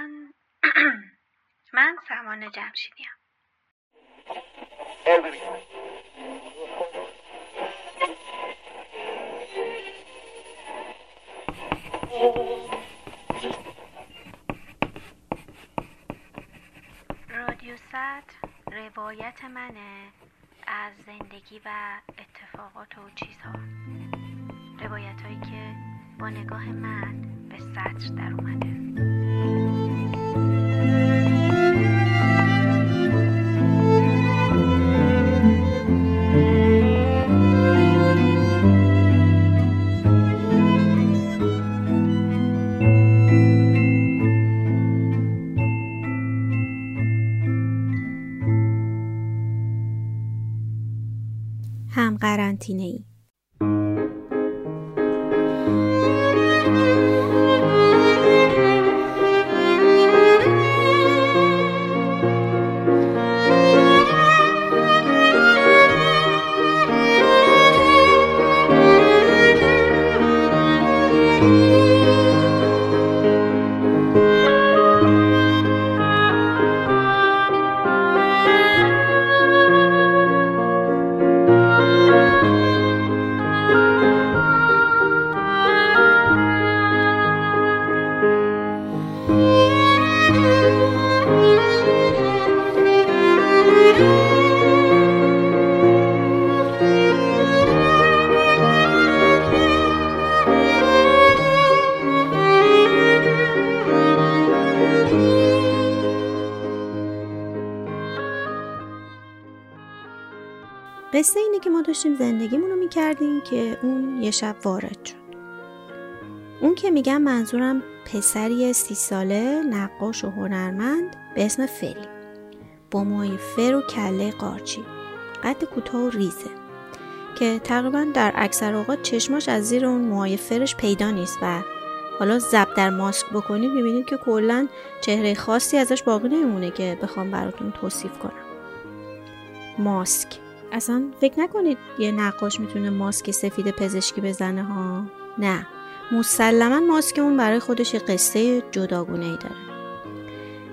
من من سمان جمشیدیم رادیو روایت منه از زندگی و اتفاقات و چیزها. روایت هایی که با نگاه من به سطر در اومده. هم قرنطینه ای زندگیمون رو می‌کردیم که اون یه شب وارد شد. اون که میگم منظورم پسری سی ساله نقاش و هنرمند به اسم فری. با موهای فر و کله قارچی. قد کوتاه و ریزه. که تقریبا در اکثر اوقات چشماش از زیر اون موهای فرش پیدا نیست و حالا زب در ماسک بکنید می‌بینید که کلا چهره خاصی ازش باقی نمیمونه که بخوام براتون توصیف کنم. ماسک. اصلا فکر نکنید یه نقاش می‌تونه ماسک سفید پزشکی بزنه ها؟ نه. مسلما ماسک اون برای خودش یه قصه جداگونه ای داره.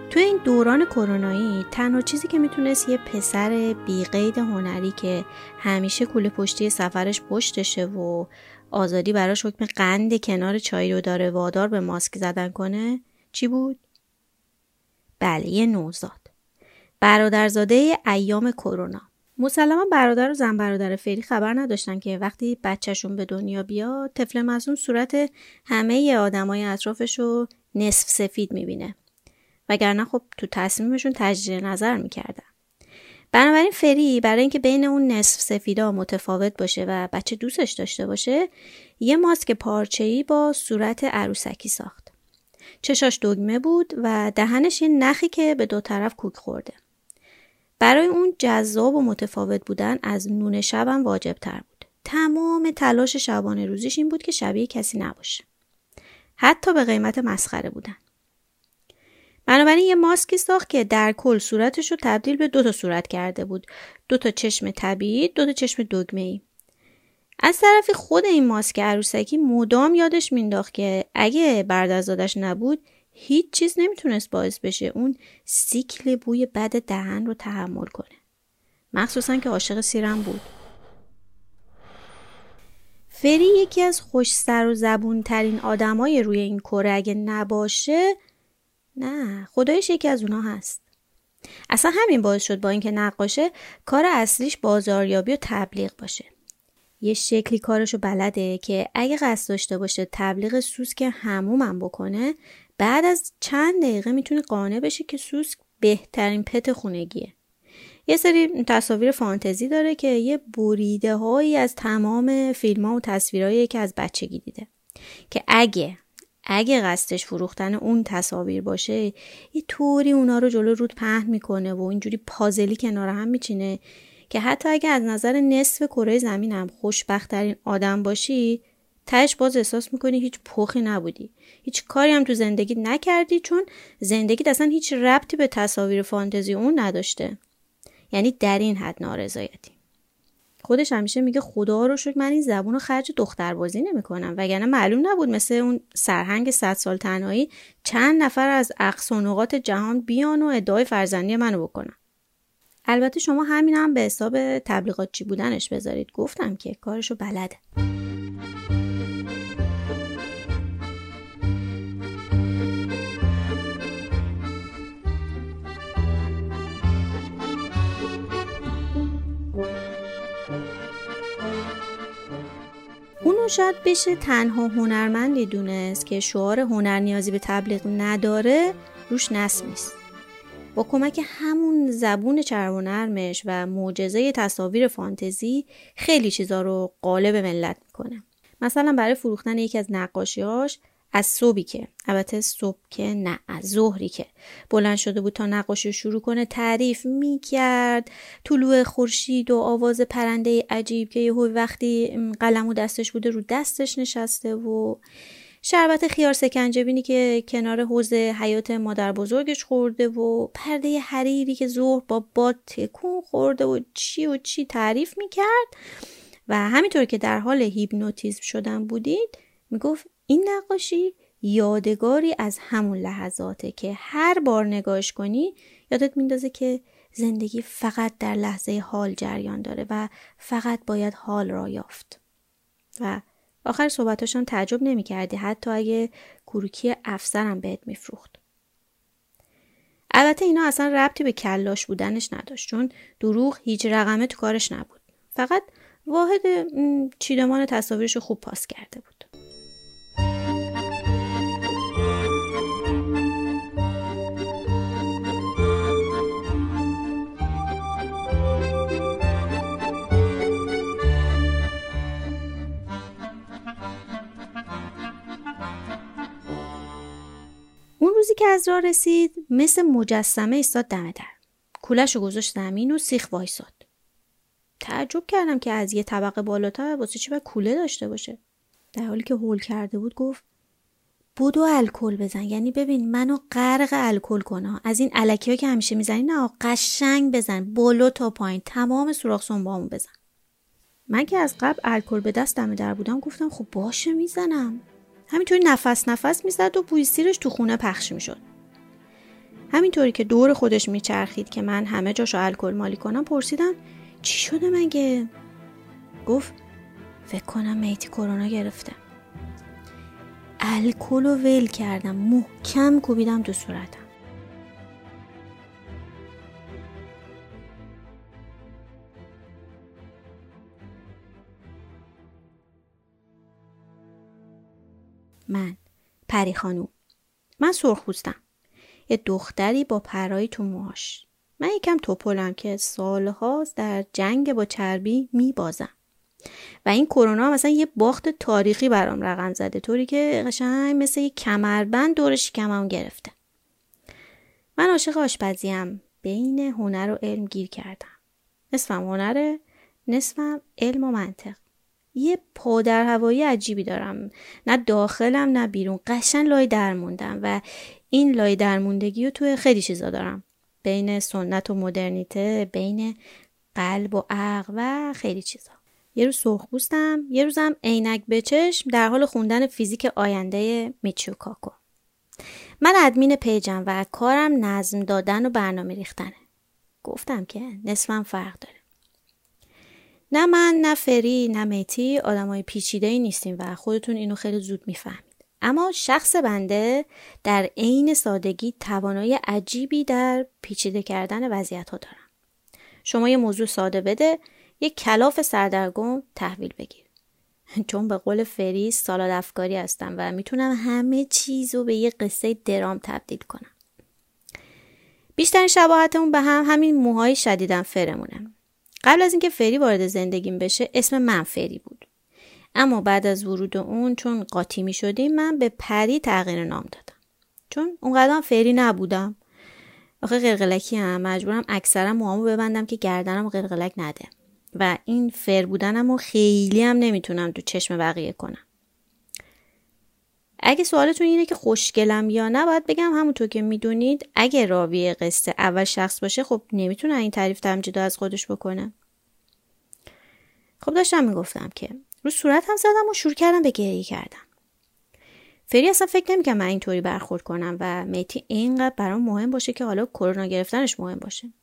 تو این دوران کرونایی تنها چیزی که می‌تونست یه پسر بیقید هنری که همیشه کوله پشتی سفرش پشتشه و آزادی براش حکم قند کنار چای رو داره وادار به ماسک زدن کنه چی بود؟ بله یه نوزاد. برادرزاده ایام کرونا. مسلما برادر و زن برادر فری خبر نداشتن که وقتی بچهشون به دنیا بیاد طفل مزون صورت همه آدمای اطرافش رو نصف سفید می‌بینه. وگرنه خب تو تصمیمشون تجدید نظر می‌کردن. بنابراین فری برای اینکه بین اون نصف سفیدا متفاوت باشه و بچه دوستش داشته باشه یه ماسک پارچه‌ای با صورت عروسکی ساخت. چشاش دگمه بود و دهنش یه نخی که به دو طرف کوک خورده. برای اون جذاب و متفاوت بودن از نون شبم واجب تر بود. تمام تلاش شبانه روزیش این بود که شبیه کسی نباشه. حتی به قیمت مسخره بودن. بنابراین یه ماسکی ساخت که در کل صورتش رو تبدیل به دو تا صورت کرده بود. دو تا چشم طبیعی، دو تا چشم دگمه ای. از طرفی خود این ماسک عروسکی مدام یادش مینداخت که اگه بردازادش نبود هیچ چیز نمی‌تونست باعث بشه اون سیکل بوی بد دهن رو تحمل کنه. مخصوصا که عاشق سیرم بود. فری یکی از خوشسر و زبون ترین آدمای روی این کره اگه نباشه نه خدایش یکی از اونا هست. اصلا همین باعث شد با اینکه نقاشه کار اصلیش بازاریابی و تبلیغ باشه. یه شکلی کارشو بلده که اگه قصد داشته باشه تبلیغ سوسک همومم بکنه بعد از چند دقیقه می‌تونه قانع بشه که سوسک بهترین پت خونگیه. یه سری تصاویر فانتزی داره که یه بریده هایی از تمام فیلم ها و تصویرهایی که از بچگی دیده. که اگه اگه قصدش فروختن اون تصاویر باشه یه طوری اونا رو جلو رود پهن می‌کنه و اینجوری پازلی کنار هم میچینه که حتی اگه از نظر نصف کره زمینم خوشبختترین آدم باشی تهش باز احساس می‌کنی هیچ پخی نبودی. هیچ کاری هم تو زندگی نکردی چون زندگی اصلا هیچ ربطی به تصاویر فانتزی اون نداشته. یعنی در این حد نارضایتی. خودش همیشه میگه خدا رو شکر من این زبون رو خرج دختر بازی نمی‌کنم. وگرنه معلوم نبود مثل اون سرهنگ صد سال تنهایی چند نفر از اقصا نقاط جهان بیان و ادعای فرزندی منو بکنن. البته شما همین هم به حساب تبلیغات چی بودنش بذارید. گفتم که کارشو بلده. اونو شاید بشه تنها هنرمندی دونست که شعار هنر نیازی به تبلیغ نداره روش نصب نیست. با کمک همون زبون چرب و نرمش و معجزه تصاویر فانتزی خیلی چیزا رو قالب ملت می‌کنه. مثلا برای فروختن یکی از نقاشیاش از صبحی که البته صبح که نه از ظهری که. بلند شده بود تا نقاشی رو شروع کنه تعریف می‌کرد. طلوع خورشید و آواز پرنده عجیب که یهو وقتی قلم و دستش بوده رو دستش نشسته و شربت خیار سکنجبینی که کنار حوز حیات مادر بزرگش خورده و پرده حریری که ظهر با باد تکون خورده و چی و چی تعریف می‌کرد. و همینطور که در حال هیپنوتیزم شدن بودید می‌گفت این نقاشی یادگاری از همون لحظاته که هر بار نگاش کنی یادت میندازه که زندگی فقط در لحظه حال جریان داره و فقط باید حال را یافت و آخر صحبتاشان تعجب نمی کردی حتی اگه کوروکی افسرم بهت میفروخت. البته اینا اصلا ربطی به کلاش بودنش نداشت چون دروغ هیچ رقمه تو کارش نبود. فقط واحد چیدمان تصاویرش خوب پاس کرده بود. که از راه رسید مثل مجسمه ایستاد دم در. کولش رو گذاشت زمین و سیخ وایساد. تعجب کردم که از یه طبقه بالاتر واسه چی باید کوله داشته باشه. در حالی که هول کرده بود گفت بودو الکل بزن. یعنی ببین منو غرق الکل کنه از این علکی که همیشه می‌زنی نه قشنگ بزن. بلو تا پایین. تمام سوراخ سنبامو بزن. من که از قبل الکل به دست دم در بودم گفتم خب باشه می‌زنم. همینطوری نفس نفس می‌زد و بوی سیرش تو خونه پخش می‌شد. همینطوری که دور خودش میچرخید که من همه جاشو الکل مالی کنم پرسیدم چی شده مگه؟ گفت فکر کنم میتی کرونا گرفته. الکل رو ول کردم محکم کوبیدم تو صورتم. پری خانوم من سرخپوستم یه دختری با پرایی تو موهاش. من یکم توپلم که سالهاست در جنگ با چربی میبازم. و این کرونا مثلا یه باخت تاریخی برام رقم زده طوری که قشنگ مثل یه کمربند دور شکمم گرفته. من عاشق آشپزیم. بین هنر و علم گیر کردم. نصفم هنره نصفم علم و منطق. یه پادر هوایی عجیبی دارم. نه داخلم نه بیرون. قشن لای درموندم و این لای درموندگی رو توی خیلی چیزا دارم. بین سنت و مدرنیته بین قلب و عقل و خیلی چیزا. یه روز سرخپوستم یه روزم عینک به چشم در حال خوندن فیزیک آینده میچیو کاکو من ادمین پیجم و کارم نظم دادن و برنامه ریختنه. گفتم که نصفم فرق داره. نه من نه فری نه میتی های پیچیده ای نیستیم و خودتون اینو خیلی زود می‌فهمید. اما شخص بنده در عین سادگی توانایی عجیبی در پیچیده کردن وضعیت ها دارم. شما یه موضوع ساده بده یک کلاف سردرگم تحویل بگیر. چون به قول فری سالاد افکاری هستم و می‌تونم همه چیز رو به یه قصه درام تبدیل کنم. بیشترین شباهتمون به هم همین موهای شدیدن فرمونه قبل از اینکه فری وارد زندگیم بشه اسم من فری بود. اما بعد از ورود اون چون قاطی می شدیم من به پری تغییر نام دادم. چون اونقدر فری نبودم. آخه قلقلکی هم مجبورم اکثرا موامو ببندم که گردنم قلقلک نده. و این فر بودنم خیلی هم نمی‌تونم تو چشم بقیه کنم. اگه سوالتون اینه که خوشگلم یا نه باید بگم همونطور که می‌دونید اگه راوی قصه اول شخص باشه خب نمی‌تونه این تعریف تمجید از خودش بکنه. خب داشتم می‌گفتم که رو صورت هم زدم و شروع کردم به گریه کردم فری اصلا فکر نمی‌کنم من اینطوری برخورد کنم و میتی اینقدر برام مهم باشه که حالا کرونا گرفتنش مهم باشه.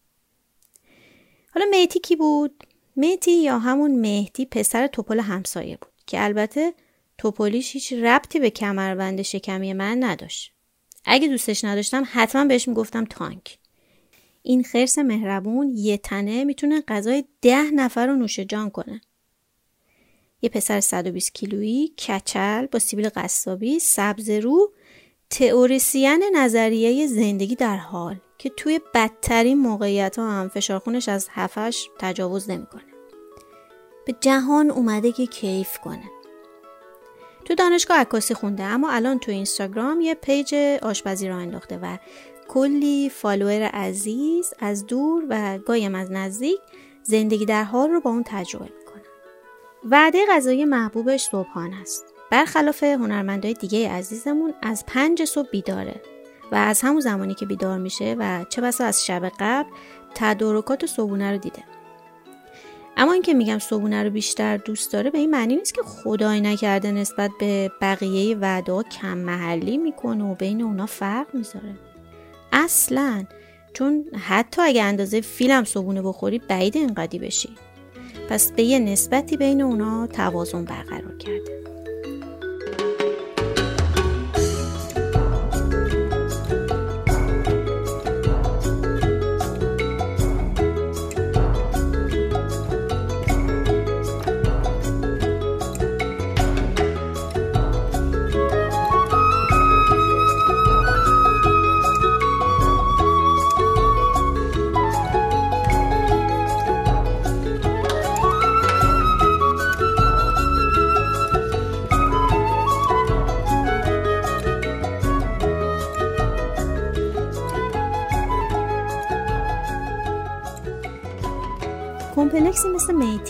حالا میتی کی بود؟ میتی یا همون مهدی پسر توپل همسایه بود که البته توپلیش هیچ ربطی به کمربند شکمی من نداشت اگه دوستش نداشتم حتما بهش می‌گفتم تانک این خرس مهربون یه تنه می‌تونه غذای ده نفر رو نوش جان کنه یه پسر 120 کیلویی کچل با سیبیل قصابی سبز رو تئوریسین نظریه زندگی در حال که توی بدترین موقعیت ها هم فشارخونش از هفش تجاوز نمی‌کنه. به جهان اومده که کیف کنه. تو دانشگاه عکاسی خونده اما الان تو اینستاگرام یه page آشپزی راه انداخته و کلی follower عزیز از دور و گاهی‌ام از نزدیک زندگی در حال رو با اون تجربه می‌کنه. وعده غذایی محبوبش صبحانه است. برخلاف هنرمندای دیگه عزیزمون از پنج صبح بیداره و از همون زمانی که بیدار میشه و چه بسا از شب قبل تدارکات صبونه رو دیده اما اینکه میگم صبونه رو بیشتر دوست داره به این معنی نیست که خدای نکرده نسبت به بقیه وعده کم محلی می‌کنه و بین اونا فرق می‌ذاره. اصلا چون حتی اگه اندازه فیلم صبونه بخوری بعید اینقدی بشی. پس به یه نسبتی بین اونا توازن برقرار کرده.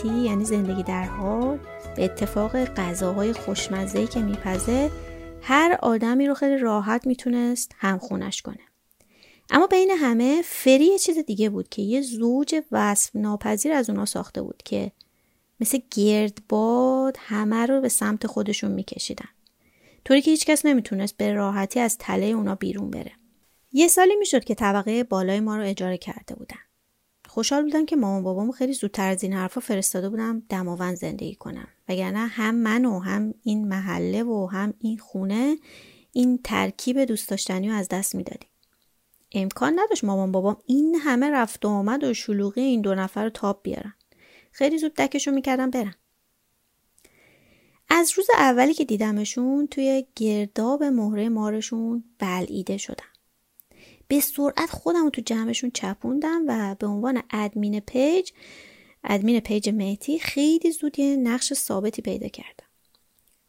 میتی یعنی زندگی در حال به اتفاق غذاهای خوشمزه که میپزه هر آدمی رو خیلی راحت می‌تونست همخونش کنه. اما بین همه فری یه چیز دیگه بود که یه زوج وصف ناپذیر از اونا ساخته بود که مثل گردباد همه رو به سمت خودشون میکشیدن. طوری که هیچکس نمی‌تونست به راحتی از تله اونا بیرون بره. یه سالی می‌شد که طبقه بالای ما رو اجاره کرده بودن. خوشحال بودم که مامان بابامو خیلی زودتر از این حرفا فرستاده بودم دماوند زندگی کنم. وگرنه هم من و هم این محله و هم این خونه این ترکیب دوست داشتنی رو از دست می‌دادیم. امکان نداشت مامان بابام این همه رفت و آمد و شلوغی این دو نفر رو تاب بیارن. خیلی زود دکشون می‌کردم برن. از روز اولی که دیدمشون توی گرداب مهره مارشون بلعیده شدم. به سرعت خودم رو تو جمعشون چپوندم و به عنوان admin page admin page میتی خیلی زود یه نقش ثابتی پیدا کردم.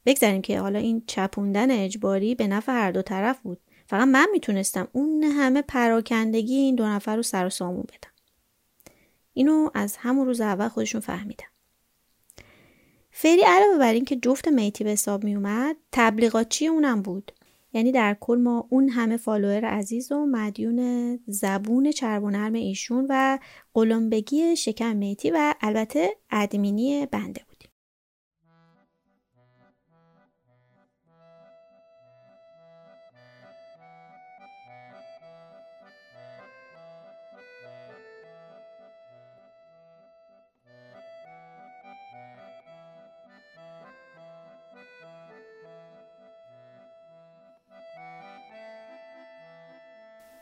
بگذاریم که حالا این چپوندن اجباری به نفع هر دو طرف بود. فقط من می‌تونستم اون همه پراکندگی این دو نفر رو سر و سامون بدم. اینو از همون روز اول خودشون فهمیدم فری علاوه بر اینکه جفت میتی به حساب میومد تبلیغاتچی اونم بود. یعنی در کل ما اون همه فالوور عزیز و مدیون زبون چرب و نرم ایشون و قلمبگی شکم میتی و البته ادمینی بنده.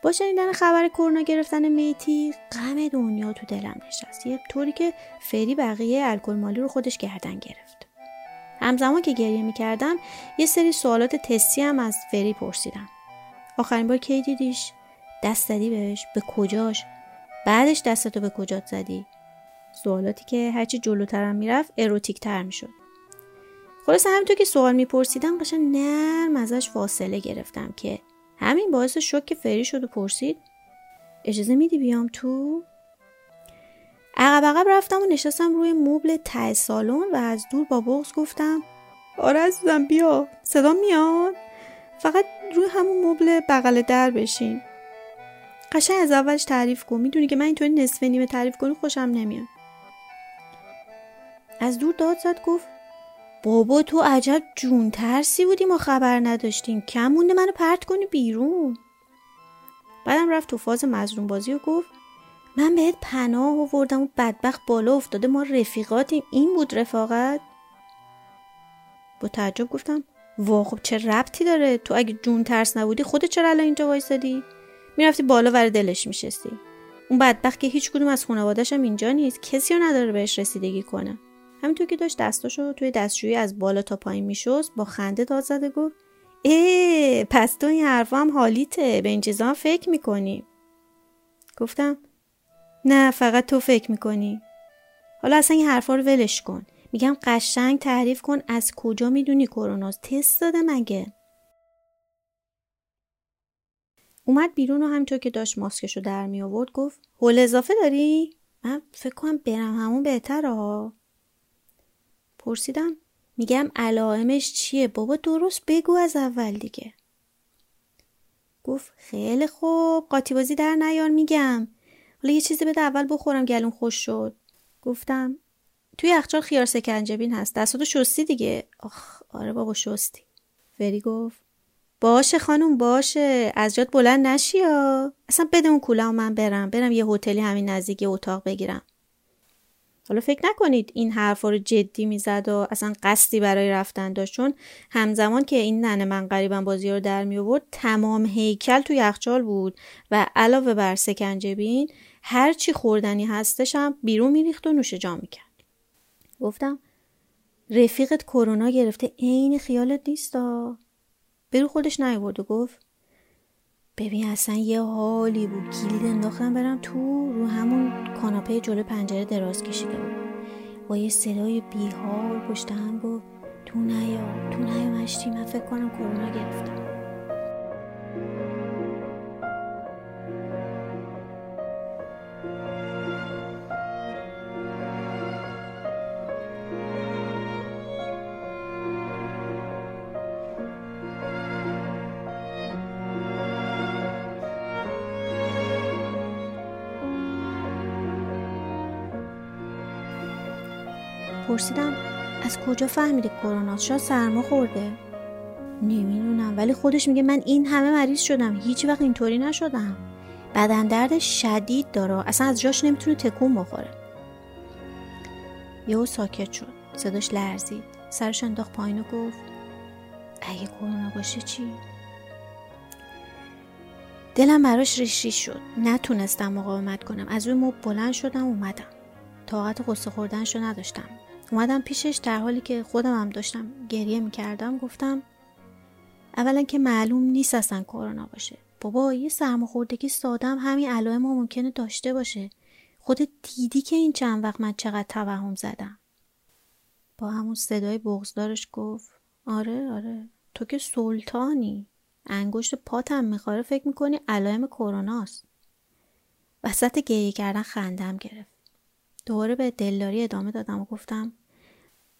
با شنیدن خبر کرونا گرفتن میتی غم دنیا تو دلم نشست. یه طوری که فری بقیه الکل مالی رو خودش گردن گرفت. همزمان که گریه می‌کردم یه سری سوالات تستی هم از فری پرسیدم. آخرین بار کی دیدیش؟ دست زدی بهش؟ به کجاش؟ بعدش دستتو به کجات زدی؟ سوالاتی که هرچی جلوترم می‌رفت اروتیک تر می‌شد. خلاص همینطور که سوال میپرسیدم قشنگ نرم ازش فاصله گرفتم که همین باعث شوک فری شد و پرسید اجازه میدی بیام تو؟ عقب عقب رفتم و نشستم روی مبل ته سالن و از دور با بغز گفتم آره عزیزم بیا. صدا میاد؟ فقط روی همون مبل بغل در بشین. قشنگ از اولش تعریف کن. می‌دونی که من اینطوری نصف نیمه تعریف کنی خوشم نمیاد. از دور داد زد گفت بابا تو عجب جون ترسی بودی ما خبر نداشتیم. کم مونده منو پرت کنی بیرون. بعدم رفت تو فاز مزرون بازی و گفت من بهت پناه آوردم و بدبخت بالا افتاده. ما رفیقاتیم. این بود رفاقت. با تعجب گفتم وا خب چه ربطی داره؟ تو اگه جون ترس نبودی خودت چرا الان اینجا وایسادی؟ می‌رفتی بالا ور دلش میشستی. اون بدبخت که هیچ کدوم از خانواده‌ش هم اینجا نیست. کسی رو نداره بهش رسیدگی کنه. همینطور که داشت دستاشو توی دستشویی از بالا تا پایین میشست با خنده داد زده گفت ای پس تو این حرفا هم حالیته به این چیزا فکر می‌کنی. گفتم نه فقط تو فکر می‌کنی. حالا اصلا این حرفا رو ولش کن. میگم قشنگ تعریف کن از کجا می‌دونی کروناست تست داده مگه؟ اومد بیرون و همینطور که داشت ماسکشو در می آورد گفت هول اضافه داری؟ من فکر کنم برم همون بهتره ها. پرسیدم. میگم علائمش چیه؟ بابا درست بگو از اول دیگه. گفت خیلی خوب قاطی بازی در نیار میگم. حالا یه چیزی بده اول بخورم گلون خوش شد. گفتم توی یخچال خیار سکنجبین هست دستاتو شستی دیگه. آخ آره بابا شستی. فری گفت باشه خانوم باشه. از جات بلند نشی اصلا بده اون کوله من برم. برم یه هتلی همین نزدیک اتاق بگیرم. حالا فکر نکنید این حرفا رو جدی می‌زد و اصلا قصدی برای رفتن داشت چون همزمان که این ننه من قریبا بازی رو در می آورد تمام هیکل تو یخچال بود و علاوه بر سکنجبین هر چی خوردنی هستش هم بیرون میریخت و نوش جام می‌کرد. گفتم رفیقت کرونا گرفته عین خیالت نیستا؟ برو خودش نیورد و گفت ببین اصلا یه حالی بود. کلید انداختم برم تو رو همون کاناپه جلو پنجره دراز کشیده بود. با یه صدای بیحال پشت هم گفت تو نیا تو نیا مشتی. من فکر کنم کرونا گرفتم. پرسیدم از کجا فهمیده کرونا شاید سرما خورده؟ نمی‌دونم ولی خودش میگه من این همه مریض شدم هیچ وقت اینطوری نشدم. بدن درد شدید داره اصلا از جاش نمی‌تونه تکون بخوره. یهو ساکت شد صداش لرزید. سرش انداخت پایین و گفت اگه کرونا باشه چی؟ دلم براش ریش ریش شد. نتونستم مقاومت کنم. از روی مب بلند شدم اومدم. طاقت قصه خوردنشو نداشتم. اومدم پیشش در حالی که خودم هم داشتم گریه می‌کردم گفتم اولا که معلوم نیست اصلا کرونا باشه. بابا یه سرماخوردگی سادم همین علائم ما ممکنه داشته باشه. خودت دیدی که این چند وقت من چقدر توهم زدم؟ با همون صدای بغزدارش گفت آره آره. تو که سلطانی. انگشت پاتم میخواره فکر می‌کنی علائم کروناست وسط گریه کردن خندم گرفت. دوباره به دلداری ادامه دادم و گفتم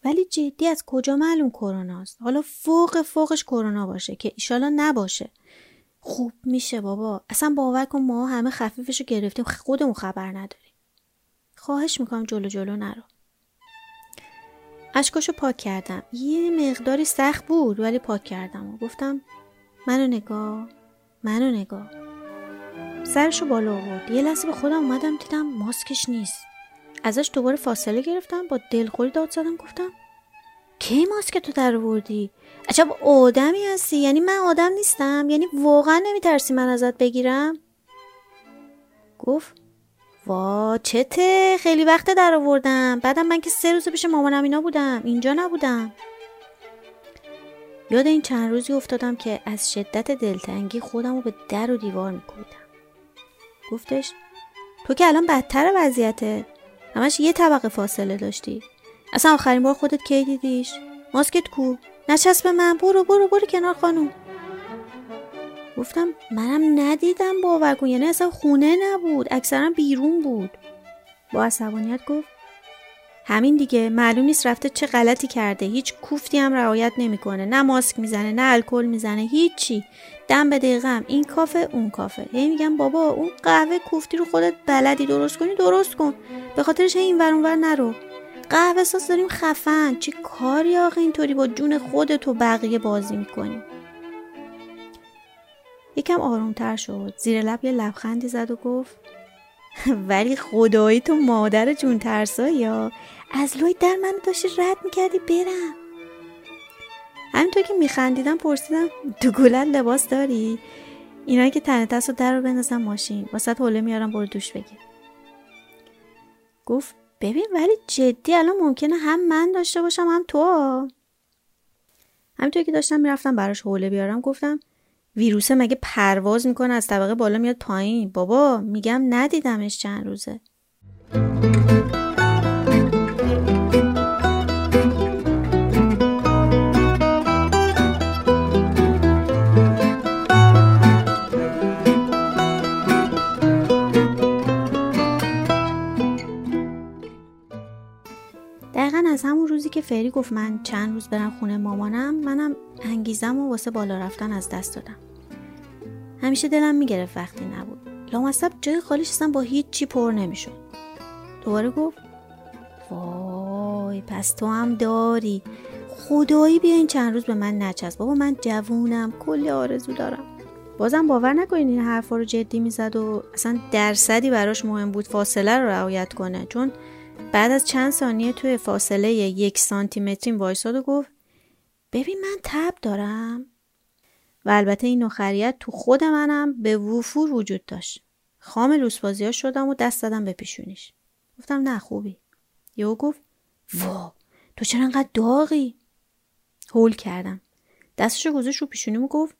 ولی جدی از کجا معلوم کروناست؟ حالا فوق فوقش کرونا باشه که ایشالا نباشه. خوب میشه بابا. اصلا باور کن ما همه خفیفشو گرفتیم. خودمون خبر نداریم. خواهش می‌کنم جلو جلو نرو. اشکاشو پاک کردم. یه مقداری سخت بود ولی پاک کردم. و گفتم منو نگاه منو نگاه. سرشو بالا آورد. یه لحظه به خودم اومدم دیدم ماسکش نیست. ازش دوباره فاصله گرفتم با دلخوری داد زدم گفتم کی ماسک تو در آوردی؟ عجب آدمی هستی. یعنی من آدم نیستم؟ یعنی واقعا نمیترسی من ازت بگیرم؟ گفت وا چته؟ خیلی وقت در آوردم. بعدم من که سه روز پیش مامانم اینا بودم. اینجا نبودم. یاد این چند روزی افتادم که از شدت دلتنگی خودم رو به در و دیوار میکودم گفتش تو که الان بدتر وضعیته. همش یه طبقه فاصله داشتی. اصلا آخرین بار خودت کی دیدیش؟ ماسکت کو. نچسب من. برو برو برو کنار خانوم. گفتم منم ندیدم باور کن یعنی اصلا خونه نبود. اکثرا بیرون بود. با عصبانیت گفت همین دیگه. معلوم نیست رفته چه غلطی کرده. هیچ کوفتی هم رعایت نمی‌کنه. نه ماسک می‌زنه نه الکل می‌زنه. هیچی. دم به دقیقه این کافه اون کافه. هی میگم بابا اون قهوه کوفتی رو خودت بلدی درست کنی درست کن. به خاطرش این ور اونور نرو. قهوه ساز داریم خفن. چه کاری آخه اینطوری با جون خودت و بقیه بازی می‌کنی؟ یکم آرومتر شد. زیر لب یه لبخندی زد و گفت ولی خدایی تو مادر جون ترسا یا از لوی در من داشتی رد می‌کردی برم. همینطور که میخندیدم پرسیدم تو گلت لباس داری؟ اینایی که تنه تست رو در رو بندازم ماشین. واسه حوله میارم برو دوش بگیر. گفت ببین ولی جدی الان ممکنه هم من داشته باشم هم تو. همینطور که داشتم می‌رفتم براش حوله بیارم گفتم ویروسه مگه پرواز می‌کنه؟ از طبقه بالا میاد پایین. بابا میگم ندیدمش چند روزه. روزی که فری گفت من چند روز برم خونه مامانم منم انگیزم و واسه بالا رفتن از دست دادم. همیشه دلم می‌گرفت وقتی نبود. لامصب جای خالیش اصلا با هیچ چی پر نمی‌شد. دوباره گفت وای پس تو هم داری. خدایی بیا این چند روز به من نچست بابا من جوونم کلی آرزو دارم. بازم باور نکنید این حرفا رو جدی می‌زد و اصلا درصدی براش مهم بود فاصله رو رعایت کنه. چون بعد از چند ثانیه توی فاصله یک سانتی متریم وایساد و گفت ببین من تب دارم. و البته این نخریت تو خود منم به وفور وجود داشت. خام لوسبازی ها شدم و دست دادم به پیشونیش. گفتم نه خوبی. یهو گفت وا تو چرا انقدر داغی؟ هول کردم. دستشو گذاشت رو پیشونیم و گفت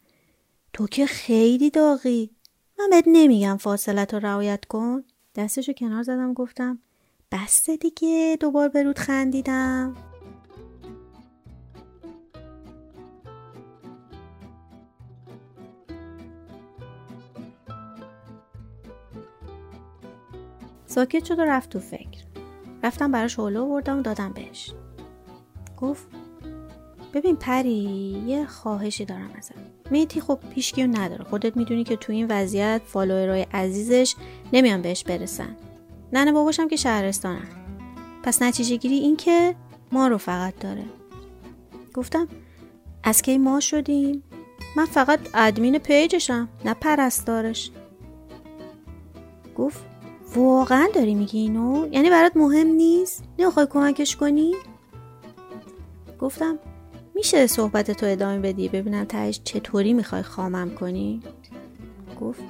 تو که خیلی داغی. من بهت نمیگم فاصلت رو رعایت کن. دستشو کنار زدم گفتم بسته دیگه. دوبار برود خندیدم. ساکت شد و رفت تو فکر. رفتم براش حوله آوردم و دادم بهش. گفت ببین پری یه خواهشی دارم ازت. میتی خب پیشگیو نداره. خودت می‌دونی که تو این وضعیت فالوورای عزیزش نمیان بهش برسن. ننه باباشم که شهرستانن پس نتیجه گیری این که ما رو فقط داره. گفتم از کی ما شدیم؟ من فقط ادمین پیجشم نه پرستارش. گفت واقعا داری میگی اینو؟ یعنی برات مهم نیست؟ نمی‌خوای کمکش کنی؟ گفتم میشه صحبت تو ادامه بدی ببینم تهش چطوری می‌خوای خامم کنی؟ گفت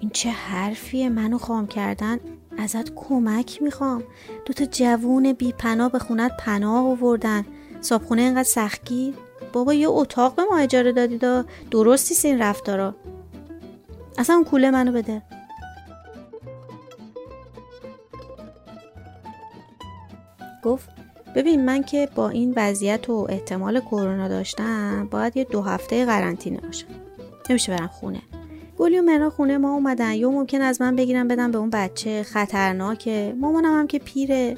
این چه حرفیه؟ منو خام کردن؟ ازت کمک می‌خوام. دوتا جوون بی پناه به خونت پناه آوردن. صابخونه اینقدر سختگیر؟ بابا یه اتاق به ما اجاره دادی دا. درستی این رفتارا. اصلا اون کوله منو بده. گفت ببین من که با این وضعیت و احتمال کرونا داشتم باید یه دو هفته قرنطینه باشم. نمیشه برم خونه. گلی و مرا خونه ما اومدن. یا ممکن از من بگیرم بدم به اون بچه. خطرناکه. مامانم هم که پیره.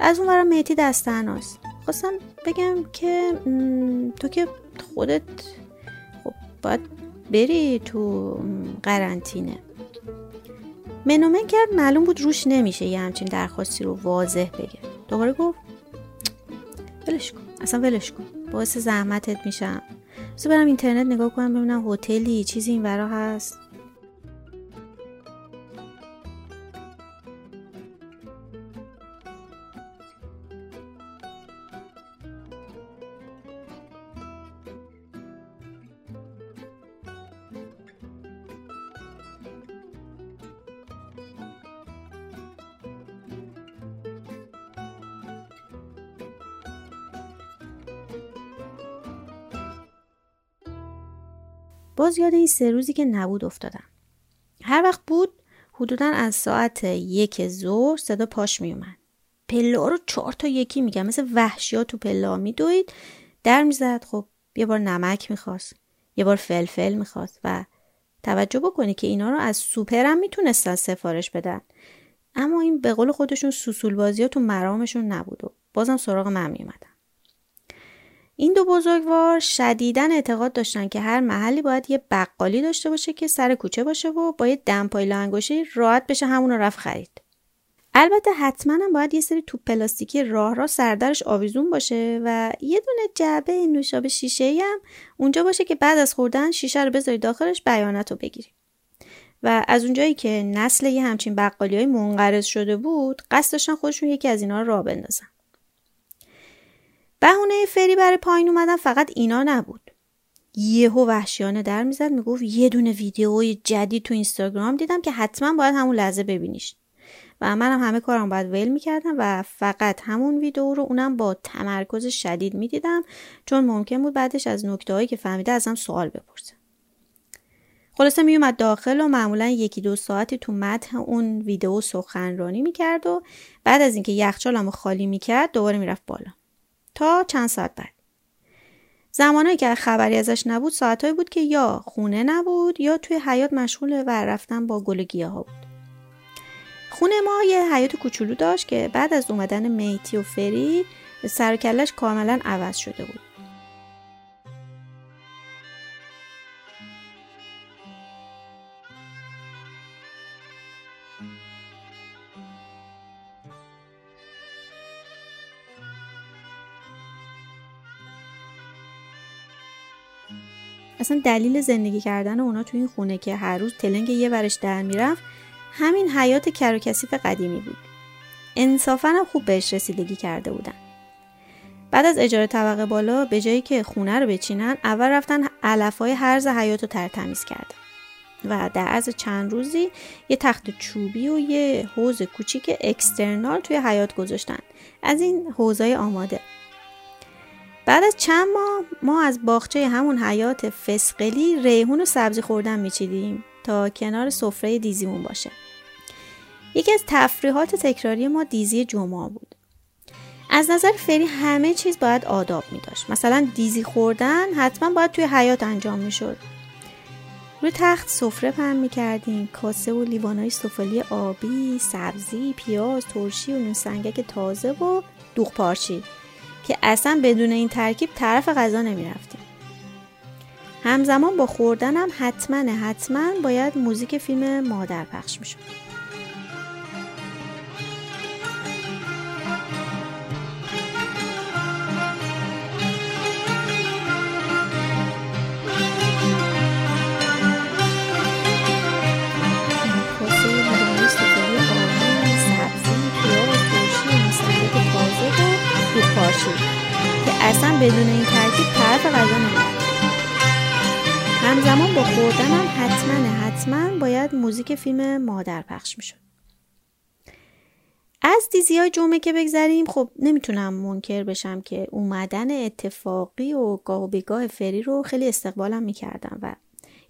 از اون برم مهتی دستناست. خواستم بگم که تو که خودت خب باید بری تو قرنطینه. منومن کرد معلوم بود روش نمیشه یه همچین درخواستی رو واضح بگه. دوباره گفت ولش کن. اصلا ولش کن. باعث زحمتت میشم. بذار برم اینترنت نگاه کنم ببینم هتلی چیزی این ورا هست. باز یاد این سه روزی که نبود افتادم. هر وقت بود حدودا از ساعت یک ظهر صدا پاش میومد پلا رو چهار تا یکی میگم مثل وحشیا تو پلا میدوید در می‌زد. خب یه بار نمک می‌خواست یه بار فلفل می‌خواست و توجه بکنی که اینا رو از سوپرم می‌تونستن سفارش بدن. اما این به قول خودشون سوسول بازی ها تو مرامشون نبود و بازم سراغ من میومدن این دو بزرگوار شدیدا اعتقاد داشتن که هر محلی باید یه بقالی داشته باشه که سر کوچه باشه و با یه دمپای انگشتی راحت بشه همون رو رفت خرید. البته حتما هم باید یه سری توپ پلاستیکی راه را سردرش آویزون باشه و یه دونه جعبه نوشابه شیشه هم اونجا باشه که بعد از خوردن شیشه رو بذاری داخلش بیانت رو بگیری. و از اونجایی که نسل یه همچین بقالی های منقرض شده بود قصد داشتن خودشون یکی از اینا رو راه بندازن. بهونه فری برای پایین اومدن فقط اینا نبود. یهو وحشیانه در می‌زد می‌گفت یه دونه ویدیوی جدید تو اینستاگرام دیدم که حتما باید همون لحظه ببینیش. و منم همه کارم باید ویل می‌کردم و فقط همون ویدیو رو اونم با تمرکز شدید می‌دیدم چون ممکن بود بعدش از نکته هایی که فهمیده ازم سوال بپرسه. خلاصه میومد داخل و معمولا یکی دو ساعتی تو متن اون ویدیو سخنرانی می‌کرد و بعد از اینکه یخچالمو خالی می‌کرد دوباره می‌رفت بالا. تا چند ساعت بعد. زمانهایی که خبری ازش نبود ساعتهایی بود که یا خونه نبود یا توی حیات مشغول ور رفتن با گل ها بود. خونه ما یه حیات کوچولو داشت که بعد از اومدن میتی و فری سرکلش کاملا عوض شده بود. اصلا دلیل زندگی کردن اونا تو این خونه که هر روز تلنگ یه ورش در می‌رفت همین حیات کر و قدیمی بود. انصافا هم خوب بهش رسیدگی کرده بودن. بعد از اجاره طبقه بالا به جایی که خونه رو بچینن اول رفتن علفای هرز حیات رو ترتمیز کردن. و در عرض چند روزی یه تخت چوبی و یه حوز کوچیک اکسترنال توی حیات گذاشتن. از این حوزای آماده. بعد از چند ماه ما از باغچه همون حیات فسقلی ریحون و سبزی خوردن میچیدیم تا کنار سفره دیزیمون باشه. یکی از تفریحات تکراری ما دیزی جمعه بود. از نظر فری همه چیز باید آداب می داشت مثلا دیزی خوردن حتما باید توی حیات انجام می شد روی تخت سفره پهن می کردیم کاسه و لیوانای سفالی آبی سبزی پیاز ترشی و نون سنگک تازه و دوغ پارچی. که اصلا بدون این ترکیب طرف غذا نمی رفتیم همزمان با خوردنم حتما حتما باید موزیک فیلم مادر پخش می اصلا بدون این ترکیب طرف غذا نمیره همزمان با خوردنم حتما حتما باید موزیک فیلم مادر پخش می‌شد. از دیزی های جمعه که بگذریم خب نمی‌تونم منکر بشم که اومدن اتفاقی و گاه و بیگاه فری رو خیلی استقبالم می‌کردم و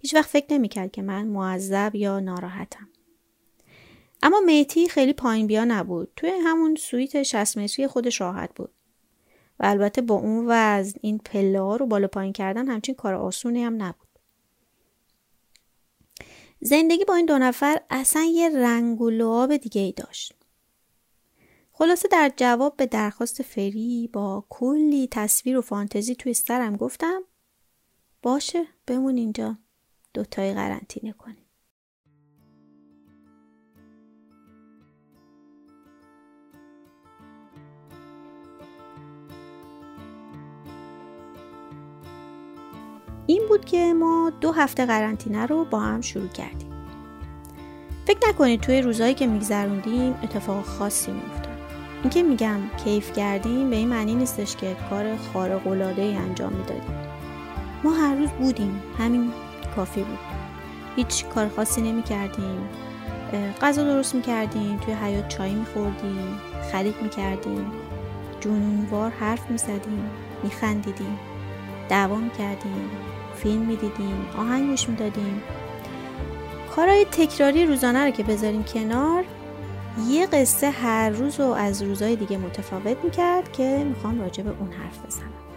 هیچ وقت فکر نمی‌کرد که من معذب یا ناراحتم. اما میتی خیلی پایین بیا نبود. توی همون سویت 60 متری خودش راحت بود. و البته با اون وزن این پله ها رو بالا پایین کردن همچین کار آسونی هم نبود. زندگی با این دو نفر اصلا یه رنگ و لعاب دیگه ای داشت. خلاصه در جواب به درخواست فری با کلی تصویر و فانتزی توی سرم گفتم باشه بمون اینجا. دوتای قرنطینه کنیم. این بود که ما دو هفته قرنطینه رو با هم شروع کردیم. فکر نکنید توی روزهایی که میگذروندیم اتفاق خاصی میافتاد. اینکه میگم کیف کردیم به این معنی نیستش که کار خارق العاده ای انجام می‌دادیم. ما هر روز بودیم همین کافی بود. هیچ کار خاصی نمی کردیم غذا درست می کردیم توی حیات چای می خوردیم خرید می کردیم جنونوار حرف می زدیم می خندیدیم دعوا کردیم فیلم می‌دیدیم آهنگ گوش می‌دادیم. کارهای تکراری روزانه رو که بذاریم کنار یه قصه هر روز و از روزهای دیگه متفاوت می‌کرد که می‌خوام راجع به اون حرف بزنم.